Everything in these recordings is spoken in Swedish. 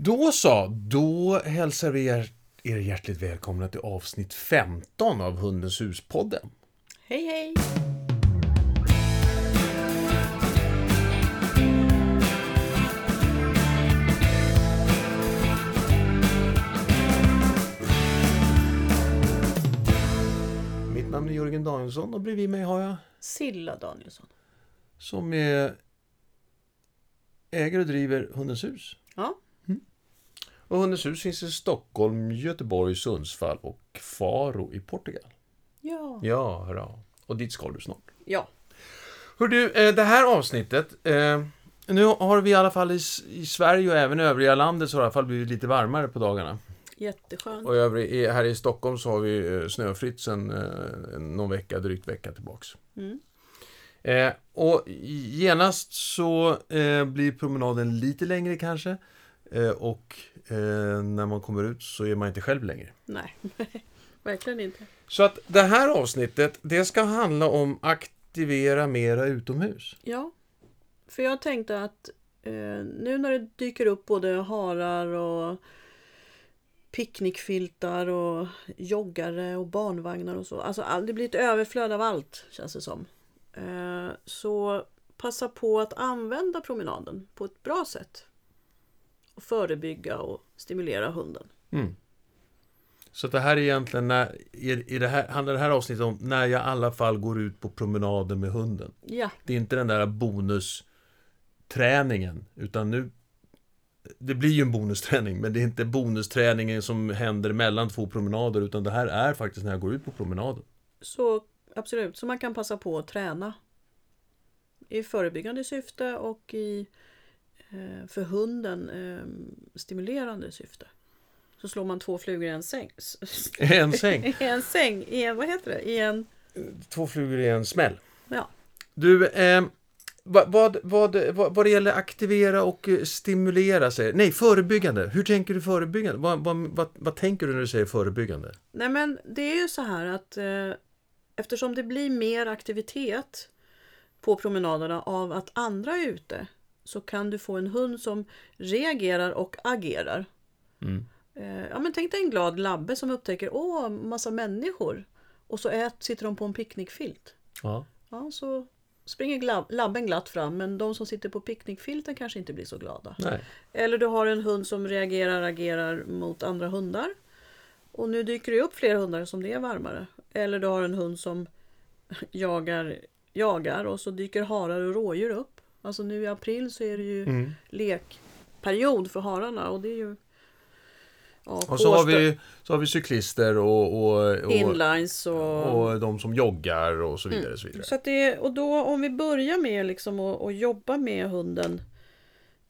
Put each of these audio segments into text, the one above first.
Då så, då hälsar vi er, er hjärtligt välkomna till avsnitt 15 av Hundens hus-podden. Hej hej! Mitt namn är Jörgen Danielsson och bredvid mig har jag Silla Danielsson. som är äger och driver Hundens hus. Ja, Och Hundens hus finns i Stockholm, Göteborg, Sundsvall och Faro i Portugal. ja. Ja, hurra. Och dit ska du snart. Ja, Hör du, eh, det här avsnittet, eh, nu har vi i alla fall i, Sverige och även övriga landet så har det i alla fall blivit lite varmare på dagarna. jätteskönt. Och övrig, här i Stockholm så har vi eh, snöfritt sedan någon vecka, drygt vecka tillbaks. Mm. Eh, och genast så eh, blir promenaden lite längre kanske. Eh, och eh, när man kommer ut så är man inte själv längre. Nej, verkligen inte. Så att det här avsnittet, det ska handla om aktivera mera utomhus. Ja, för jag tänkte att eh, nu när det dyker upp både harar och picknickfiltar och joggare och barnvagnar och så. Alltså all- det blir ett överflöd av allt känns det som. Eh, så passa på att använda promenaden på ett bra sätt. Och förebygga och stimulera hunden. Mm. Så det här är egentligen, när, i, i det här, handlar det här avsnittet om när jag i alla fall går ut på promenaden med hunden. Ja, Det är inte den där bonusträningen, utan nu... Det blir ju en bonusträning, men det är inte bonusträningen som händer mellan två promenader, utan det här är faktiskt när jag går ut på promenaden. så absolut. Så man kan passa på att träna. I förebyggande syfte och i för hunden eh, stimulerande syfte. Så slår man två flugor i en säng. En säng. I en säng, i en, vad heter det? I en, Två flugor i en smäll. ja. Du, eh, vad, vad, vad, vad, vad det gäller aktivera och eh, stimulera, säger Nej, förebyggande. Hur tänker du förebyggande? Vad, vad, vad, vad tänker du när du säger förebyggande? Nej men det är ju så här att eh, eftersom det blir mer aktivitet på promenaderna av att andra är ute så kan du få en hund som reagerar och agerar. Mm. Eh, ja, men tänk dig en glad labbe som upptäcker åh, massa människor och så ät, sitter de på en picknickfilt. Ja. Ja, så springer labben glatt fram men de som sitter på picknickfilten kanske inte blir så glada. Nej. Eller du har en hund som reagerar agerar mot andra hundar. Och nu dyker det upp fler hundar som det är varmare. Eller du har en hund som jagar, jagar och så dyker harar och rådjur upp. Alltså nu i april så är det ju Mm. lekperiod för hararna och det är ju... Ja, Och så har, vi, så har vi cyklister och, och, och, inlines och... och de som joggar och så vidare. Och så vidare. Så det, och då om vi börjar med liksom att, att jobba med hunden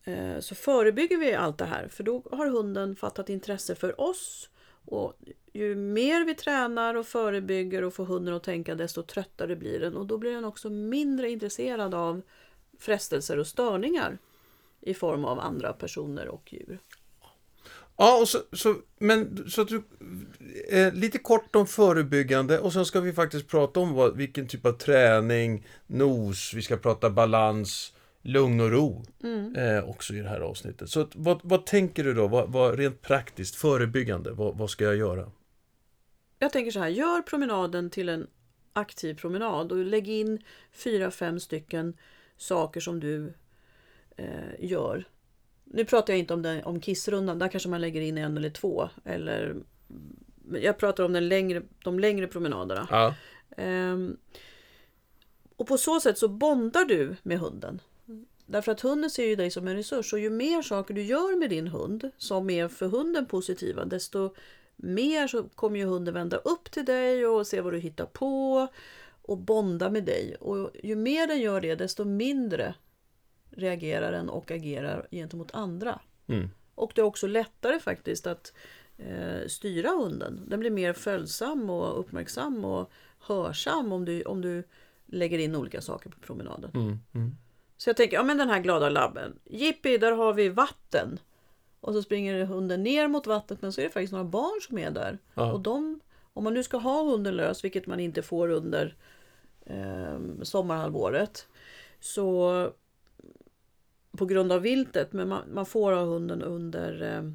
eh, så förebygger vi allt det här. För då har hunden fattat intresse för oss. Och ju mer vi tränar och förebygger och får hunden att tänka desto tröttare blir den. Och då blir den också mindre intresserad av frestelser och störningar i form av andra personer och djur. Ja, och så, så, men så att du, eh, lite kort om förebyggande och sen ska vi faktiskt prata om vad, vilken typ av träning, nos, vi ska prata balans, lugn och ro eh, också i det här avsnittet. Så att, vad, vad tänker du då, vad, vad, rent praktiskt, förebyggande, vad, vad ska jag göra? Jag tänker så här, gör promenaden till en aktiv promenad och lägg in fyra, fem stycken saker som du eh, gör. Nu pratar jag inte om, den, om kissrundan, där kanske man lägger in en eller två. Eller, jag pratar om den längre, de längre promenaderna. Ja. Ehm, och på så sätt så bondar du med hunden. Därför att hunden ser ju dig som en resurs och ju mer saker du gör med din hund som är för hunden positiva desto mer så kommer ju hunden vända upp till dig och se vad du hittar på och bonda med dig. Och ju mer den gör det desto mindre reagerar den och agerar gentemot andra. Mm. Och det är också lättare faktiskt att eh, styra hunden. Den blir mer följsam och uppmärksam och hörsam om du, om du lägger in olika saker på promenaden. Mm. Mm. Så jag tänker, ja men den här glada labben. Jippi, där har vi vatten. Och så springer hunden ner mot vattnet men så är det faktiskt några barn som är där. Ja. Och de, om man nu ska ha hunden lös, vilket man inte får under eh, sommarhalvåret. Så på grund av viltet. Men man, man får ha hunden under, eh,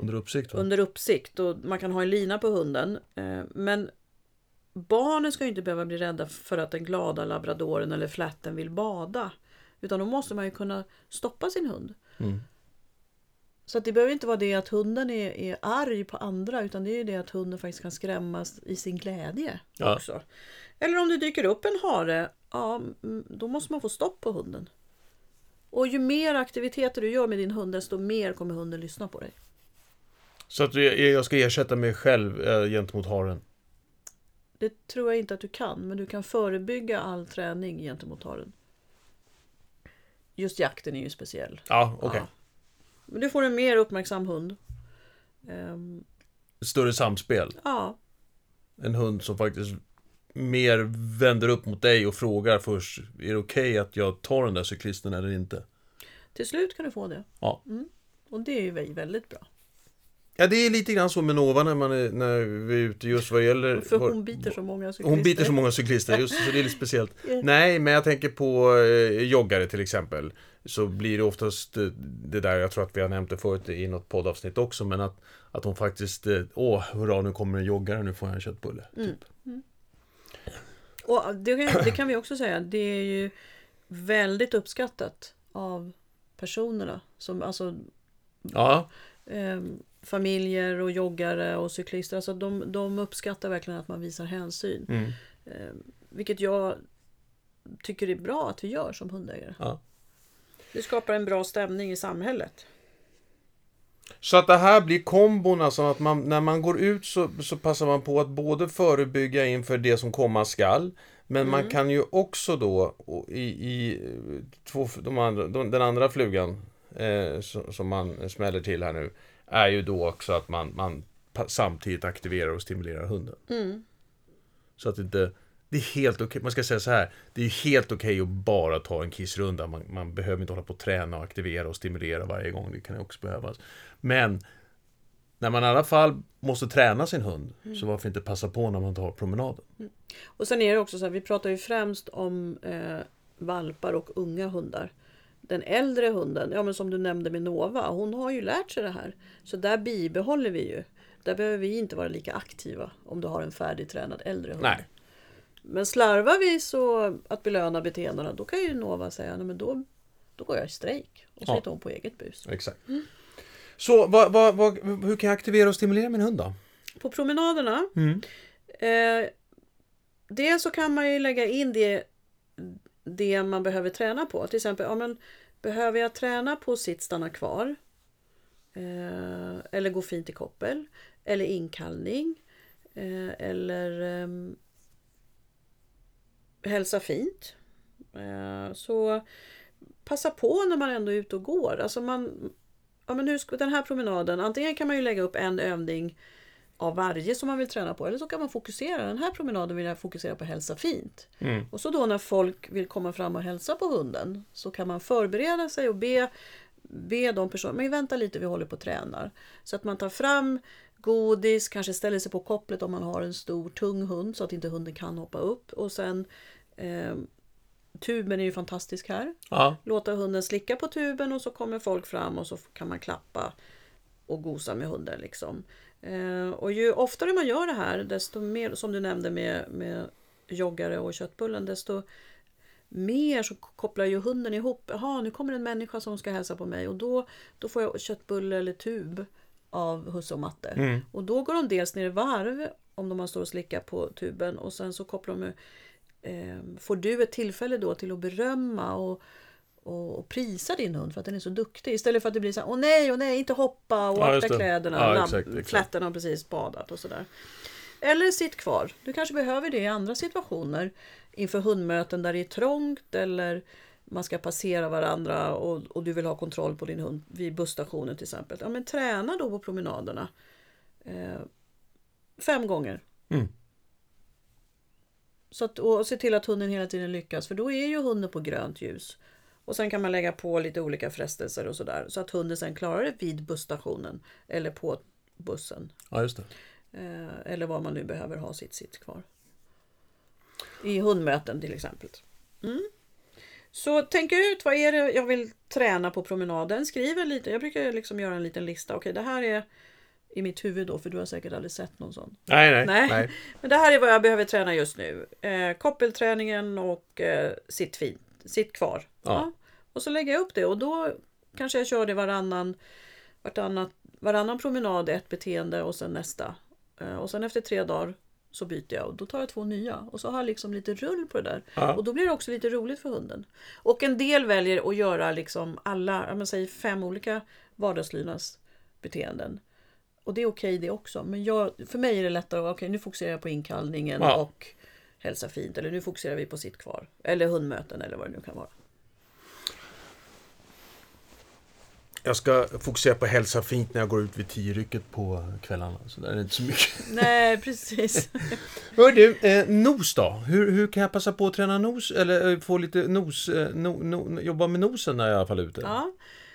Under uppsikt va? under uppsikt och man kan ha en lina på hunden. Eh, men barnen ska ju inte behöva bli rädda för att den glada labradoren eller flätten vill bada. Utan då måste man ju kunna stoppa sin hund. Mm. Så att det behöver inte vara det att hunden är, är arg på andra utan det är ju det att hunden faktiskt kan skrämmas i sin glädje Ja. också. Eller om det dyker upp en hare, ja, mm, då måste man få stopp på hunden. Och ju mer aktiviteter du gör med din hund desto mer kommer hunden lyssna på dig. Så att jag, ska ersätta mig själv eh, gentemot haren? Det tror jag inte att du kan, men du kan förebygga all träning gentemot haren. Just jakten är ju speciell. Ja, okej. Ja. Men du får en mer uppmärksam hund. Ett större samspel. ja, En hund som faktiskt mer vänder upp mot dig och frågar först Är det okej att jag tar den där cyklisten eller inte? till slut kan du få det. Ja. Och det är ju vä- väldigt bra. Ja, det är lite grann så med Nova när, man är, när vi är ute just vad gäller... För hon biter så många cyklister. Hon biter så många cyklister, just så det är lite speciellt. Nej, men jag tänker på eh, joggare till exempel. Så blir det oftast eh, det där, jag tror att vi har nämnt det förut i något poddavsnitt också, men att, att hon faktiskt, eh, åh, hurra, nu kommer en joggare, nu får jag en köttbulle. Typ. Och det, kan- det kan vi också säga, det är ju väldigt uppskattat av personerna. Som, alltså Ja, eh, familjer och joggare och cyklister. Alltså de, de uppskattar verkligen att man visar hänsyn. mm, Eh, vilket jag tycker är bra att vi gör som hundägare. ja. Det skapar en bra stämning i samhället. Så att det här blir kombon, alltså att man, när man går ut så, så passar man på att både förebygga inför det som komma skall, men man kan ju också då i, i två, de andra, de, den andra flugan eh, som, som man smäller till här nu, är ju då också att man, man samtidigt aktiverar och stimulerar hunden. Så att inte det är helt okej, man ska säga så här. Det är helt okej att bara ta en kissrunda. Man, man behöver inte hålla på att träna och aktivera och stimulera varje gång. Det kan också behövas. Men när man i alla fall måste träna sin hund, så varför inte passa på när man tar promenaden? Och sen är det också så här, vi pratar ju främst om eh, valpar och unga hundar. Den äldre hunden, ja men som du nämnde med Nova, hon har ju lärt sig det här. Så där bibehåller vi ju. Där behöver vi inte vara lika aktiva om du har en färdigtränad äldre hund. Nej. Men slarvar vi så att belöna beteendena, då kan ju Nova säga, nej men då, då går jag i strejk. Och så Ja. heter hon på eget bus. Exakt. Så vad, vad, vad, hur kan jag aktivera och stimulera min hund då? På promenaderna, Mm. eh, dels så kan man ju lägga in det, det man behöver träna på. Till exempel, ja, men, behöver jag träna på sitt stanna kvar? Eh, eller gå fint i koppel? Eller inkallning? Eh, eller ehm, hälsa fint? Eh, så passa på när man ändå är ute och går. Alltså man, ja, men hur den här promenaden, antingen kan man ju lägga upp en övning av varje som man vill träna på. Eller så kan man fokusera. Den här promenaden vill jag fokusera på hälsa fint. Mm. Och så då när folk vill komma fram och hälsa på hunden så kan man förbereda sig och be, be de personerna, men vänta lite vi håller på och tränar. Så att man tar fram godis, kanske ställer sig på kopplet om man har en stor tung hund så att inte hunden kan hoppa upp. Och sen eh, tuben är ju fantastisk här Ja. låta hunden slicka på tuben och så kommer folk fram och så kan man klappa och gosa med hunden. Liksom. Eh, och ju oftare man gör det här, desto mer, som du nämnde med, med joggare och köttbullen, desto mer så kopplar ju hunden ihop. Jaha, nu kommer en människa som ska hälsa på mig och då, då får jag köttbulle eller tub av husse och matte. Och då går de dels ner i varv om de står och slickar på tuben och sen så kopplar de eh, Får du ett tillfälle då till att berömma och, och, och prisa din hund för att den är så duktig. Istället för att det blir så här, åh nej, åh nej, inte hoppa och Ja, akta kläderna, Ja, exakt, exakt. flätten har precis badat och sådär. Eller sitt kvar. Du kanske behöver det i andra situationer. Inför hundmöten där det är trångt eller man ska passera varandra och, och du vill ha kontroll på din hund vid busstationen till exempel. Ja, men träna då på promenaderna. Eh, fem gånger. Mm. Så att, och se till att hunden hela tiden lyckas för då är ju hunden på grönt ljus. Och sen kan man lägga på lite olika frestelser och sådär. Så att hunden sen klarar det vid busstationen. Eller på bussen. ja, just det. Eh, eller vad man nu behöver ha sitt sitt kvar. I hundmöten till exempel. Mm. Så tänk ut vad är det jag vill träna på promenaden. Skriv en liten, jag brukar liksom göra en liten lista. Okej, det här är i mitt huvud då, för du har säkert aldrig sett någon sån. Nej, nej. Nej. nej. Men det här är vad jag behöver träna just nu. Eh, koppelträningen och eh, sitt fint, sitt kvar. Ja. Och så lägger jag upp det och då kanske jag kör det varannan, vartannat, varannan promenad ett beteende och sen nästa. Eh, och sen efter tre dagar så byter jag och då tar jag två nya. Och så har jag liksom lite rull på det där. Ja. Och då blir det också lite roligt för hunden. Och en del väljer att göra liksom alla, jag säger fem olika vardagslydnadsbeteenden. Och det är okej det också. Men jag, för mig är det lättare att okej nu fokuserar jag på inkallningen Ja. och hälsa fint. Eller nu fokuserar vi på sitt kvar. Eller hundmöten eller vad det nu kan vara. Jag ska fokusera på hälsa fint när jag går ut vid tio-rycket på kvällarna. Så där är det inte så mycket. Nej, precis. Hör du, eh, nos då? Hur, hur kan jag passa på att träna nos? Eller eh, få lite nos, eh, no, no, jobba med nosen när jag är i alla fall ute? Ja,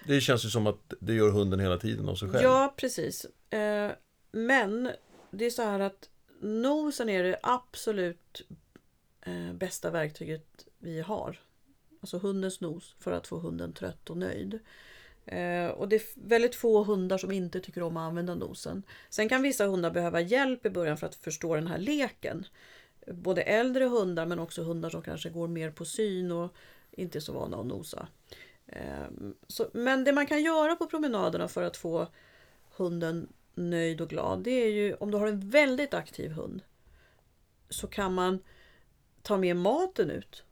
Det känns ju som att det gör hunden hela tiden av sig själv. ja precis. Eh, men det är så här att nosen är det absolut eh, bästa verktyget vi har. Alltså hundens nos för att få hunden trött och nöjd. Eh, och det är väldigt få hundar som inte tycker om att använda nosen. Sen kan vissa hundar behöva hjälp i början för att förstå den här leken. Både äldre hundar men också hundar som kanske går mer på syn och inte är så vana att nosa. Eh, så, men det man kan göra på promenaderna för att få hunden nöjd och glad det är ju om du har en väldigt aktiv hund så kan man ta med maten ut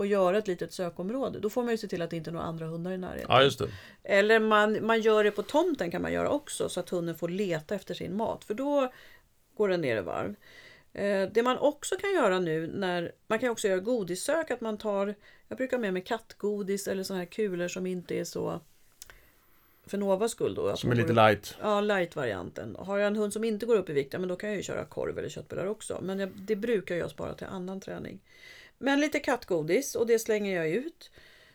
och göra ett litet sökområde. Då får man ju se till att det inte är några andra hundar i närheten. Ja, just det. Eller man, man gör det på tomten kan man göra också så att hunden får leta efter sin mat. För då går den ner i varv. Eh, Det man också kan göra nu när man kan också göra godissök att man tar Jag brukar med mig kattgodis eller såna här kulor som inte är så för Novas skull då. Som är lite light. Ja, light-varianten. Har jag en hund som inte går upp i vikt, ja, men då kan jag ju köra korv eller köttbullar också. Men jag, det brukar jag spara till annan träning. Men lite kattgodis och det slänger jag ut.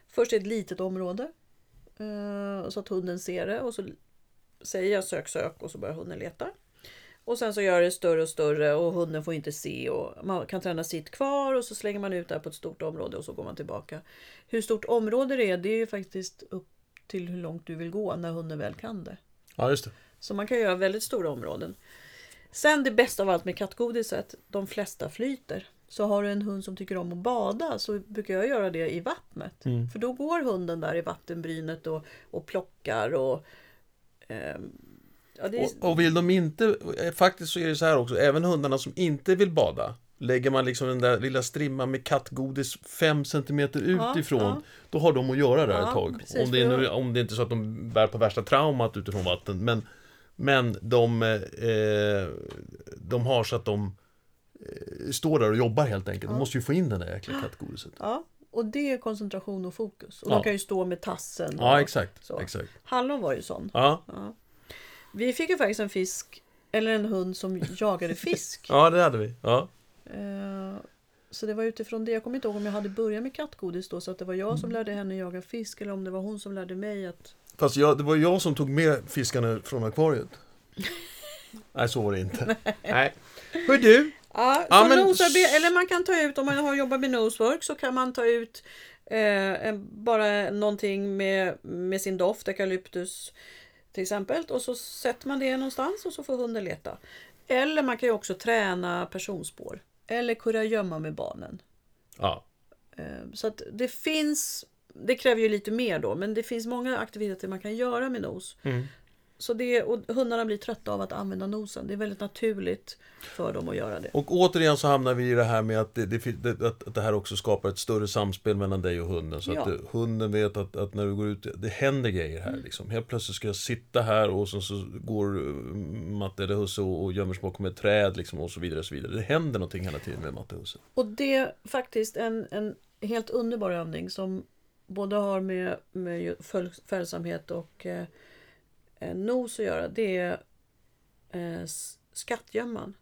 Först i ett litet område. eh, så att hunden ser det och så säger jag sök sök och så börjar hunden leta. Och sen så gör det större och större och hunden får inte se och man kan träna sitt kvar och så slänger man ut det här på ett stort område och så går man tillbaka. Hur stort område det är, det är ju faktiskt upp till hur långt du vill gå när hunden väl kan det. Ja, just det. Så man kan göra väldigt stora områden. Sen det bästa av allt med kattgodiset, de flesta flyter. Så har du en hund som tycker om att bada så brukar jag göra det i vattnet. Mm. För då går hunden där i vattenbrynet och, och plockar och... ehm, ja, är, Och, och vill de inte, eh, faktiskt så är det så här också, även hundarna som inte vill bada Lägger man liksom den där lilla strimman med kattgodis 5 cm Ja, utifrån ja. Då har de att göra det Ja, ett tag. precis, om, det är om det inte är så att de bär på värsta traumat utifrån vatten. Men, men de, eh, de har så att de eh, står där och jobbar helt enkelt. De måste ju få in den där jäkla kattgodiset. ja, och det är koncentration och fokus. Och Ja. de kan ju stå med tassen. Ja, exakt. så. exakt. Hallon var ju sån. Ja. Vi fick ju faktiskt en fisk, eller en hund som jagade fisk. ja, det hade vi. Ja. Eh, Så det var utifrån det. Jag kommer inte ihåg om jag hade börjat med kattgodis då så att det var jag som lärde henne jaga fisk eller om det var hon som lärde mig att... Fast jag, det var jag som tog med fiskarna från akvariet. Nej, så var det inte. Nej. Hör du, Ja, Ja, men- eller man kan ta ut, om man har jobbat med nosework så kan man ta ut eh, bara någonting med, med sin doft, eukalyptus till exempel. Och så sätter man det någonstans och så får hunden leta. Eller man kan ju också träna personspår. Eller kurragömma med barnen. Ja, Eh, Så att det finns, det kräver ju lite mer då, men det finns många aktiviteter man kan göra med nos. Mm. Så det, och hundarna blir trötta av att använda nosen. Det är väldigt naturligt för dem att göra det. och återigen så hamnar vi i det här med att det, det, att, att det här också skapar ett större samspel mellan dig och hunden. Så att Ja. eh, hunden vet att, att när du går ut, det händer grejer Mm. här liksom. Helt plötsligt ska jag sitta här och så, så går eh, Matte eller Husse och, och gömmer sig bakom ett träd liksom och så vidare. Och så vidare. Det händer någonting hela tiden med Matte och Husse. Och det är faktiskt en, en helt underbar övning som både har med, med följsamhet och eh, nos att göra. Det är eh, skattgömman.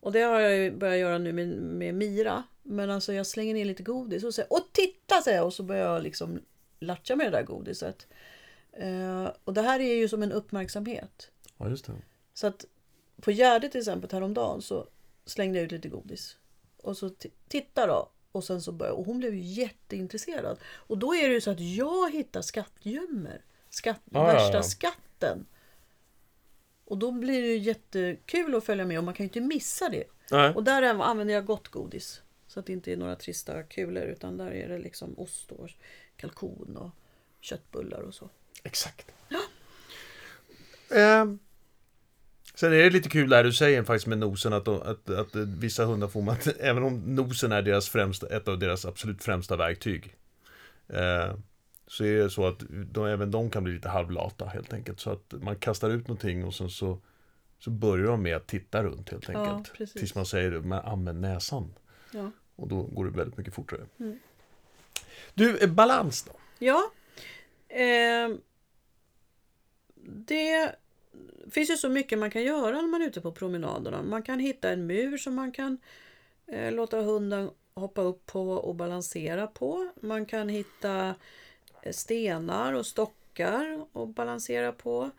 Och det har jag ju börjat göra nu med, med Mira. Men alltså jag slänger ner lite godis och säger Åh titta! säger jag och så börjar jag liksom latcha med det där godiset. Eh, och det här är ju som en uppmärksamhet. Ja, just det. Så att på Gärdet till exempel häromdagen så slängde jag ut lite godis. Och så titta då. Och, sen så började, och hon blev ju jätteintresserad. Och då är det ju så att jag hittar skattgömmor. Skatt, Ja, ja, värsta ja. skatten. Och då blir det ju jättekul att följa med och man kan ju inte missa det. Nej. Och där är- använder jag gott godis. Så att det inte är några trista kulor utan där är det liksom ost och kalkon och köttbullar och så. Exakt. Ehm, sen är det lite kul där du säger faktiskt med nosen att, de, att, att vissa hundar får man, även om nosen är deras främsta, ett av deras absolut främsta verktyg. Eh, så är det så att de, även de kan bli lite halvlata helt enkelt. Så att man kastar ut någonting och sen så, så börjar de med att titta runt helt Ja, enkelt. precis. Tills man säger men använd näsan. Ja. Och då går det väldigt mycket fortare. Mm. Du, eh, balans då? Ja. ehm, det finns ju så mycket man kan göra när man är ute på promenaderna. Man kan hitta en mur som man kan eh, låta hunden hoppa upp på och balansera på. Man kan hitta eh, stenar och stockar och balansera på.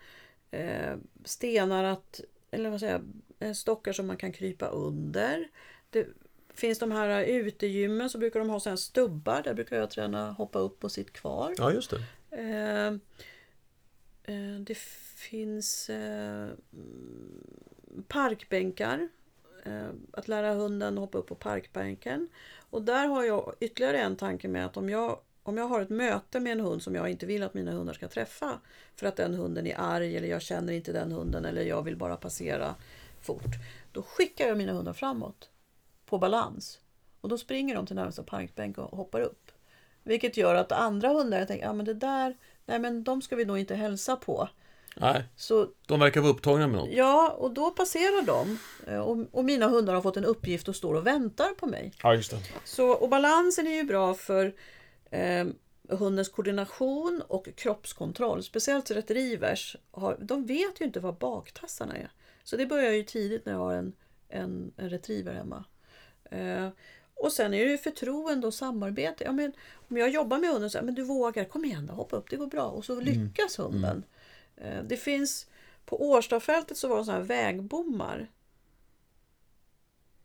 Eh, stenar att, eller vad säger jag, eh, stockar som man kan krypa under. Det finns de här utegymmen så brukar de ha här stubbar. Där brukar jag träna hoppa upp och sitta kvar. Ja, just det. Eh, det finns parkbänkar. Att lära hunden hoppa upp på parkbänken. Och där har jag ytterligare en tanke med att om jag, om jag har ett möte med en hund som jag inte vill att mina hundar ska träffa för att den hunden är arg eller jag känner inte den hunden eller jag vill bara passera fort. Då skickar jag mina hundar framåt på balans. Och då springer de till närmaste parkbänk och hoppar upp. Vilket gör att andra hundar jag tänker, ja men det där, nej men de ska vi nog inte hälsa på. Nej, Så de verkar vara upptagna med något. ja, och då passerar de. Eh, Och, och mina hundar har fått en uppgift och står och väntar på mig. Ja, just det. Så, och balansen är ju bra för hundens koordination och kroppskontroll. Speciellt retrievers. Har, de vet ju inte vad baktassarna är. Så det börjar ju tidigt när jag har en, en, en retriever hemma. Eh, och sen är det ju förtroende och samarbete. Ja, men, om jag jobbar med hunden så men du vågar, kom igen då, hoppa upp, det går bra. Och så lyckas hunden. Eh, det finns, på Årstafältet så var det sådana här vägbommar.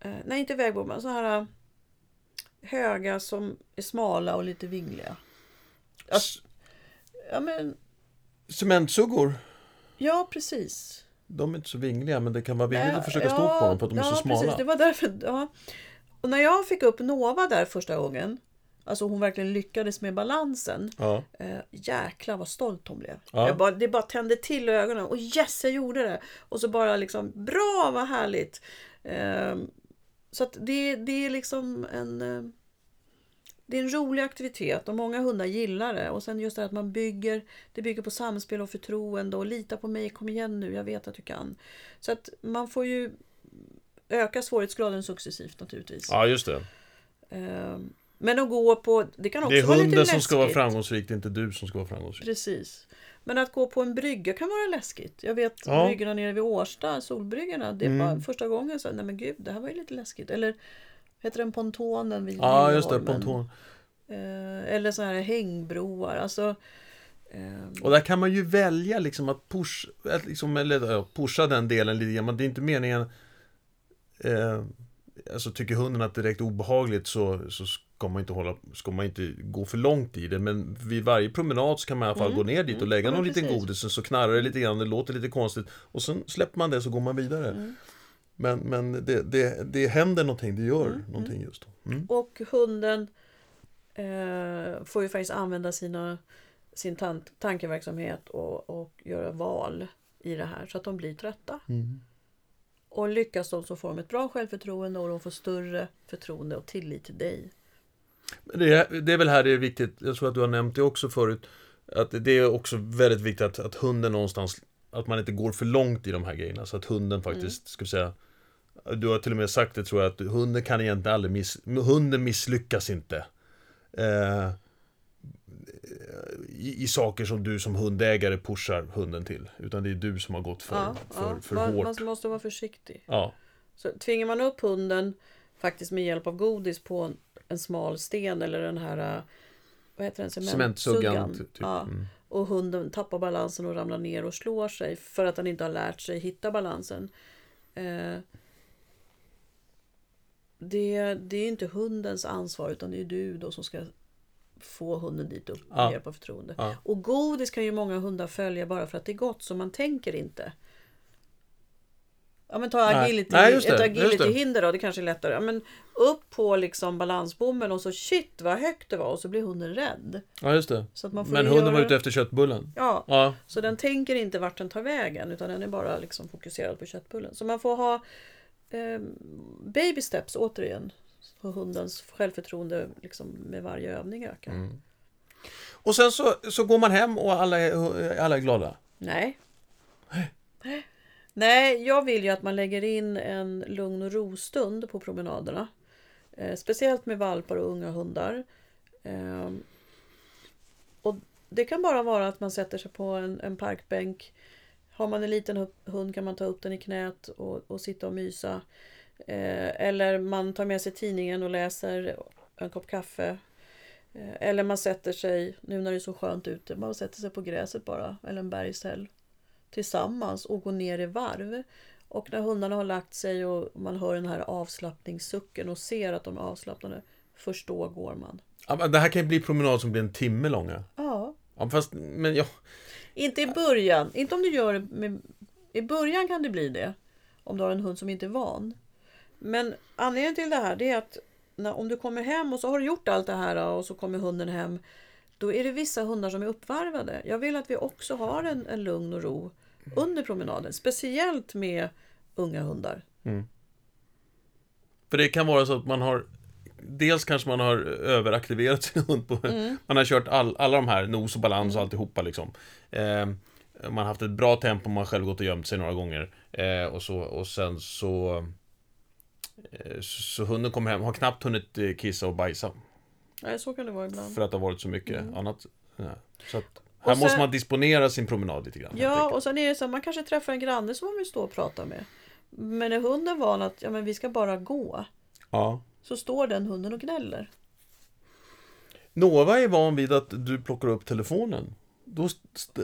Eh, nej, inte vägbommar, sådana här höga som är smala och lite vingliga. Ja, S- ja men, Cementsuggor, ja precis. de är inte så vingliga men det kan vara vingligt Ja, att försöka stå på dem för att de är ja, så smala. Precis, det var därför, ja. Och när jag fick upp Nova där första gången, alltså hon verkligen lyckades med balansen. Ja. Eh, jäklar vad stolt hon blev. Ja. Bara, det bara tände till ögonen. Och yes, jag gjorde det! Och så bara liksom, bra vad härligt! Eh, så att det, det är liksom en... Eh, det är en rolig aktivitet och många hundar gillar det. Och sen just det här att man bygger, det bygger på samspel och förtroende och lita på mig, kom igen nu, jag vet att du kan. Så att man får ju öka svårighetsgraden successivt naturligtvis. ja, just det. Men att gå på, det kan också Det är vara lite hunden läskigt. som ska vara framgångsrik, det är inte du som ska vara framgångsrik. Precis. Men att gå på en brygga kan vara läskigt. Jag vet Ja. bryggorna nere vid Årsta, solbryggorna. Det Mm. var första gången så nej men gud, det här var ju lite läskigt. Eller heter den pontonen vid Ja, just det, ponton. Eh, eller så här hängbroar. Alltså, eh, Och där kan man ju välja liksom att push, liksom, eller, pusha den delen lite grann. Men det är inte meningen... Eh, alltså tycker hunden att det är direkt obehagligt så, så ska, man inte hålla, ska man inte gå för långt i det. Men vid varje promenad så kan man i alla fall Mm, gå ner dit och mm, lägga ja, men någon liten precis. godis. Så knarrar det lite grann, det låter lite konstigt. Och sen släpper man det så går man vidare. Mm. Men, men det, det, det händer någonting, det gör Mm, någonting just då. Mm. och hunden eh, får ju faktiskt använda sina, sin tan- tankeverksamhet och, och göra val i det här så att de blir trötta. Mm. Och lyckas de så får de ett bra självförtroende och de får större förtroende och tillit till dig. Det är, det är väl här det är viktigt, jag tror att du har nämnt det också förut, att det är också väldigt viktigt att, att hunden någonstans, att man inte går för långt i de här grejerna, så att hunden faktiskt, ska vi säga, du har till och med sagt det tror jag, att hunden kan egentligen aldrig miss, hunden misslyckas inte. Eh, i, I saker som du som hundägare pushar hunden till, utan det är du som har gått för, för, för man, hårt. man måste vara försiktig. Ja, Så tvingar man upp hunden faktiskt med hjälp av godis på en, en smal sten eller den här äh, vad heter den? cementsuggan. Cementsuggan. Typ. Ja. Mm. Och hunden tappar balansen och ramlar ner och slår sig för att den inte har lärt sig hitta balansen. Eh, det, det är inte hundens ansvar utan det är du då som ska få hunden dit upp med Ja. hjälp av förtroende. Ja. Och godis kan ju många hundar följa bara för att det är gott så man tänker inte. Ja men ta agility, Nej, det, ett agility-hinder då, det kanske är lättare. Ja, men upp på liksom balansbommen och så shit vad högt det var och så blir hunden rädd. Ja, just det. Så att man får Men hunden göra... var ute efter köttbullen. Ja, Ja, så den tänker inte vart den tar vägen utan den är bara liksom fokuserad på köttbullen. Så man får ha eh, baby steps återigen. Så hundens självförtroende liksom med varje övning ökar. Mm. Och sen så, så går man hem och alla är, alla är glada. Nej. Nej, jag vill ju att man lägger in en lugn och rostund på promenaderna. Eh, speciellt med valpar och unga hundar. Eh, och det kan bara vara att man sätter sig på en, en parkbänk. Har man en liten hu- hund kan man ta upp den i knät och, och sitta och mysa. Eh, eller man tar med sig tidningen och läser en kopp kaffe. Eh, eller man sätter sig, nu när det är så skönt ute, man sätter sig på gräset bara, eller en bergshäll tillsammans och går ner i varv. Och när hundarna har lagt sig och man hör den här avslappningssucken och ser att de är avslappnade, först då går man. Ja, det här kan ju bli promenad som blir en timme långa. Ja. Ja, fast, men ja, Inte i början, inte om du gör det med... I början kan det bli det. Om du har en hund som inte är van. Men anledningen till det här det är att när, om du kommer hem och så har du gjort allt det här och så kommer hunden hem. Då är det vissa hundar som är uppvarvade. Jag vill att vi också har en, en lugn och ro under promenaden. Speciellt med unga hundar. för det kan vara så att man har Dels kanske man har överaktiverat sin hund på, Man har kört all, alla de här, nos och balans och alltihopa liksom eh, Man har haft ett bra tempo, man har själv gått och gömt sig några gånger eh, och, så, och sen så Så hunden kommer hem, har knappt hunnit eh, kissa och bajsa Nej, så kan det vara ibland. För att det har varit så mycket annat ja. Så att här sen- måste man disponera sin promenad lite grann Ja, och sen är det så att man kanske träffar en granne som man vill stå och prata med. Men är hunden van att ja, men vi ska bara gå. ja. Så står den hunden och gnäller. Nova är van vid att du plockar upp telefonen. Då,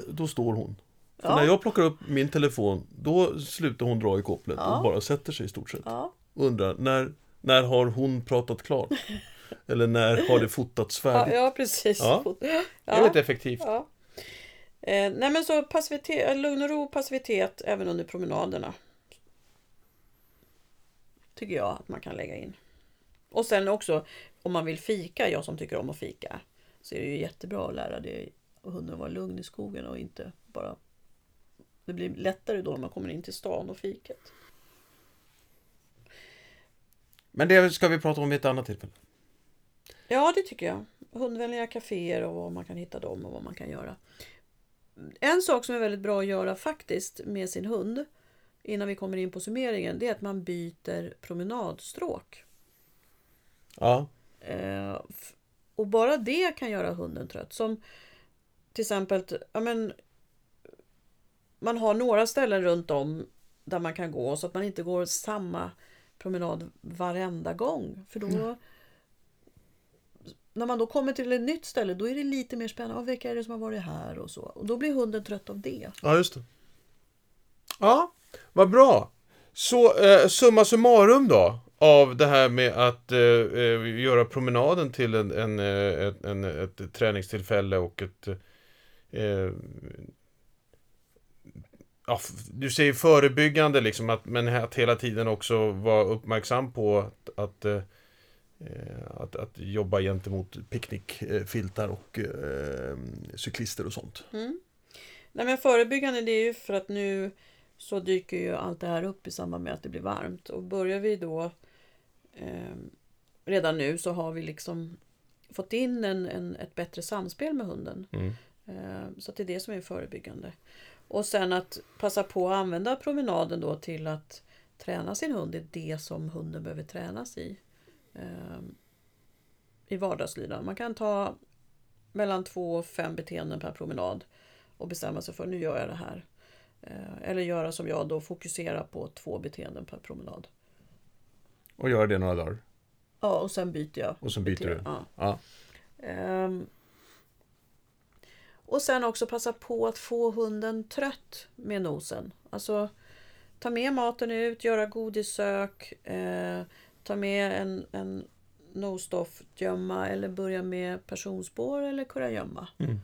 då står hon. För Ja. när jag plockar upp min telefon, då slutar hon dra i kopplet Ja. och bara sätter sig i stort sett. Ja. Och undrar, när, när har hon pratat klart? Eller när har det fotats Ja, färdigt? ja precis. Ja. Ja. Det är Ja. väldigt effektivt. Ja. Eh, nej men så passivitet, lugn och ro och passivitet även under promenaderna. Tycker jag att man kan lägga in. Och sen också om man vill fika, jag som tycker om att fika. Så är det ju jättebra att lära det och hunden att vara lugn i skogen och inte bara... Det blir lättare då när man kommer in till stan och fiket. Men det ska vi prata om vid ett annat tillfälle. Ja, det tycker jag. Hundvänliga kaféer och var man kan hitta dem och vad man kan göra. En sak som är väldigt bra att göra faktiskt med sin hund innan vi kommer in på summeringen, det är att man byter promenadstråk. Ja, Eh, och bara det kan göra hunden trött. Som till exempel, ja men man har några ställen runt om där man kan gå så att man inte går samma promenad varenda gång. För då när man då kommer till ett nytt ställe då är det lite mer spännande. Oh, vilka är det som har varit här och så. Och då blir hunden trött av det. ja just det. Ja, vad bra. Så eh, summa summarum då av det här med att eh, eh, göra promenaden till en, en, eh, ett, en, ett träningstillfälle och ett eh, ja, du säger förebyggande liksom, att, men att hela tiden också vara uppmärksam på att, att, eh, eh, att, att jobba gentemot picknickfiltar och eh, cyklister och sånt. Nej men förebyggande det är ju för att nu så dyker ju allt det här upp i samband med att det blir varmt. Och börjar vi då eh, redan nu så har vi liksom fått in en, en, ett bättre samspel med hunden. Mm. Eh, så det är det som är förebyggande. Och sen att passa på att använda promenaden då till att träna sin hund. Är det som hunden behöver tränas i. Eh, I vardagslidan. Man kan ta mellan två och fem beteenden per promenad och bestämma sig för nu gör jag det här. Eh, Eller göra som jag då, fokusera på två beteenden per promenad. Och göra det några dagar. Ja, och sen byter jag. Och sen byter beteende. du. Ja. Ja. Ehm. Och sen också passa på att få hunden trött med nosen. Alltså ta med maten ut, göra godissök, eh, ta med en, en no-stoff gömma eller börja med personspår eller kurragömma. Mm.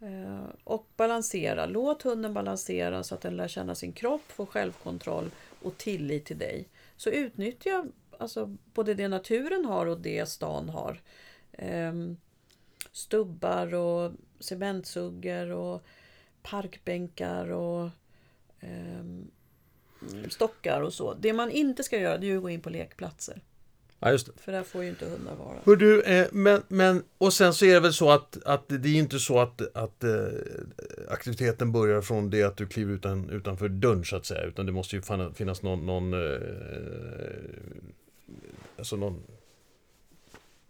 Eh, och balansera. Låt hunden balansera så att den lär känna sin kropp, får självkontroll och tillit till dig. Så utnyttja alltså, både det naturen har och det stan har. Ehm, stubbar och cementsuggor och parkbänkar och ehm, stockar och så. Det man inte ska göra det är att gå in på lekplatser. Ja, just det. För där får ju inte hundar vara. Hör du, eh, men, men, och sen så är det väl så att, att det är inte så att, att eh, aktiviteten börjar från det att du kliver utan, utanför dörren så att säga, utan det måste ju finnas någon, någon eh, alltså någon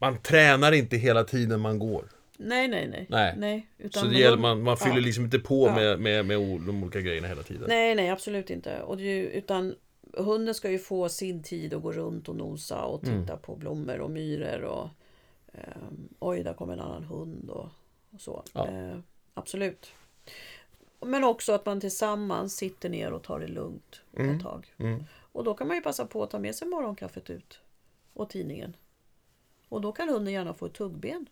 man tränar inte hela tiden man går. Nej, nej, nej. Nej. utan Så det gäller, man, man fyller ja. liksom inte på Ja. med, med, med de olika grejerna hela tiden. Nej, nej, absolut inte. Och ju, utan hunden ska ju få sin tid att gå runt och nosa och titta Mm. på blommor och myror och ehm, oj, där kommer en annan hund och, och så. Ja. Eh, absolut. Men också att man tillsammans sitter ner och tar det lugnt Mm. ett tag. Mm. Och då kan man ju passa på att ta med sig morgonkaffet ut och tidningen. Och då kan hunden gärna få ett tuggben.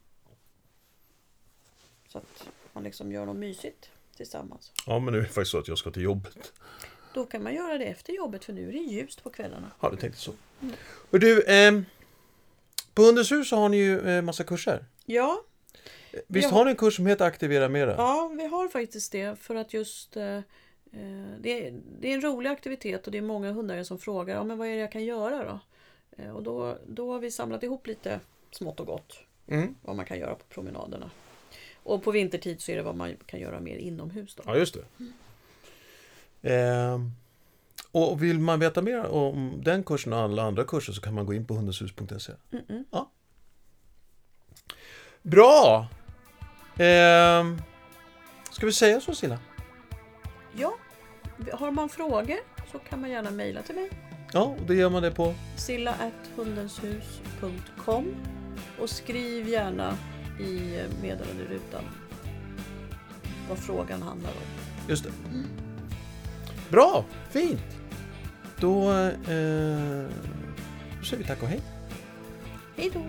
Så att man liksom gör något mysigt tillsammans. Ja, men nu är det faktiskt så att jag ska till jobbet. Då kan man göra det efter jobbet för nu är det ljust på kvällarna. Ja, du tänkte så. Hör du, ehm, på Hundens hus så har ni ju eh, massa kurser. Ja, Visst Ja. har ni en kurs som heter Aktivera Mera? ja vi har faktiskt det för att just eh, eh, det, är, det är en rolig aktivitet och det är många hundägare som frågar ja, men vad är det jag kan göra då? Eh, och då, då har vi samlat ihop lite smått och gott Mm. vad man kan göra på promenaderna. Och på vintertid så är det vad man kan göra mer inomhus då. Ja, just det. Ehm, och vill man veta mer om den kursen och alla andra kurser så kan man gå in på hundenshus.se. Mm-mm. Bra! Ehm, ska vi säga så Silla? Ja, har man frågor så kan man gärna mejla till mig. Ja, och då gör man det på... silla.hundenshus.com och skriv gärna i meddelanderutan vad frågan handlar om. Just det. Bra! Fint! Då, eh, säger vi tack och hej. Hej då!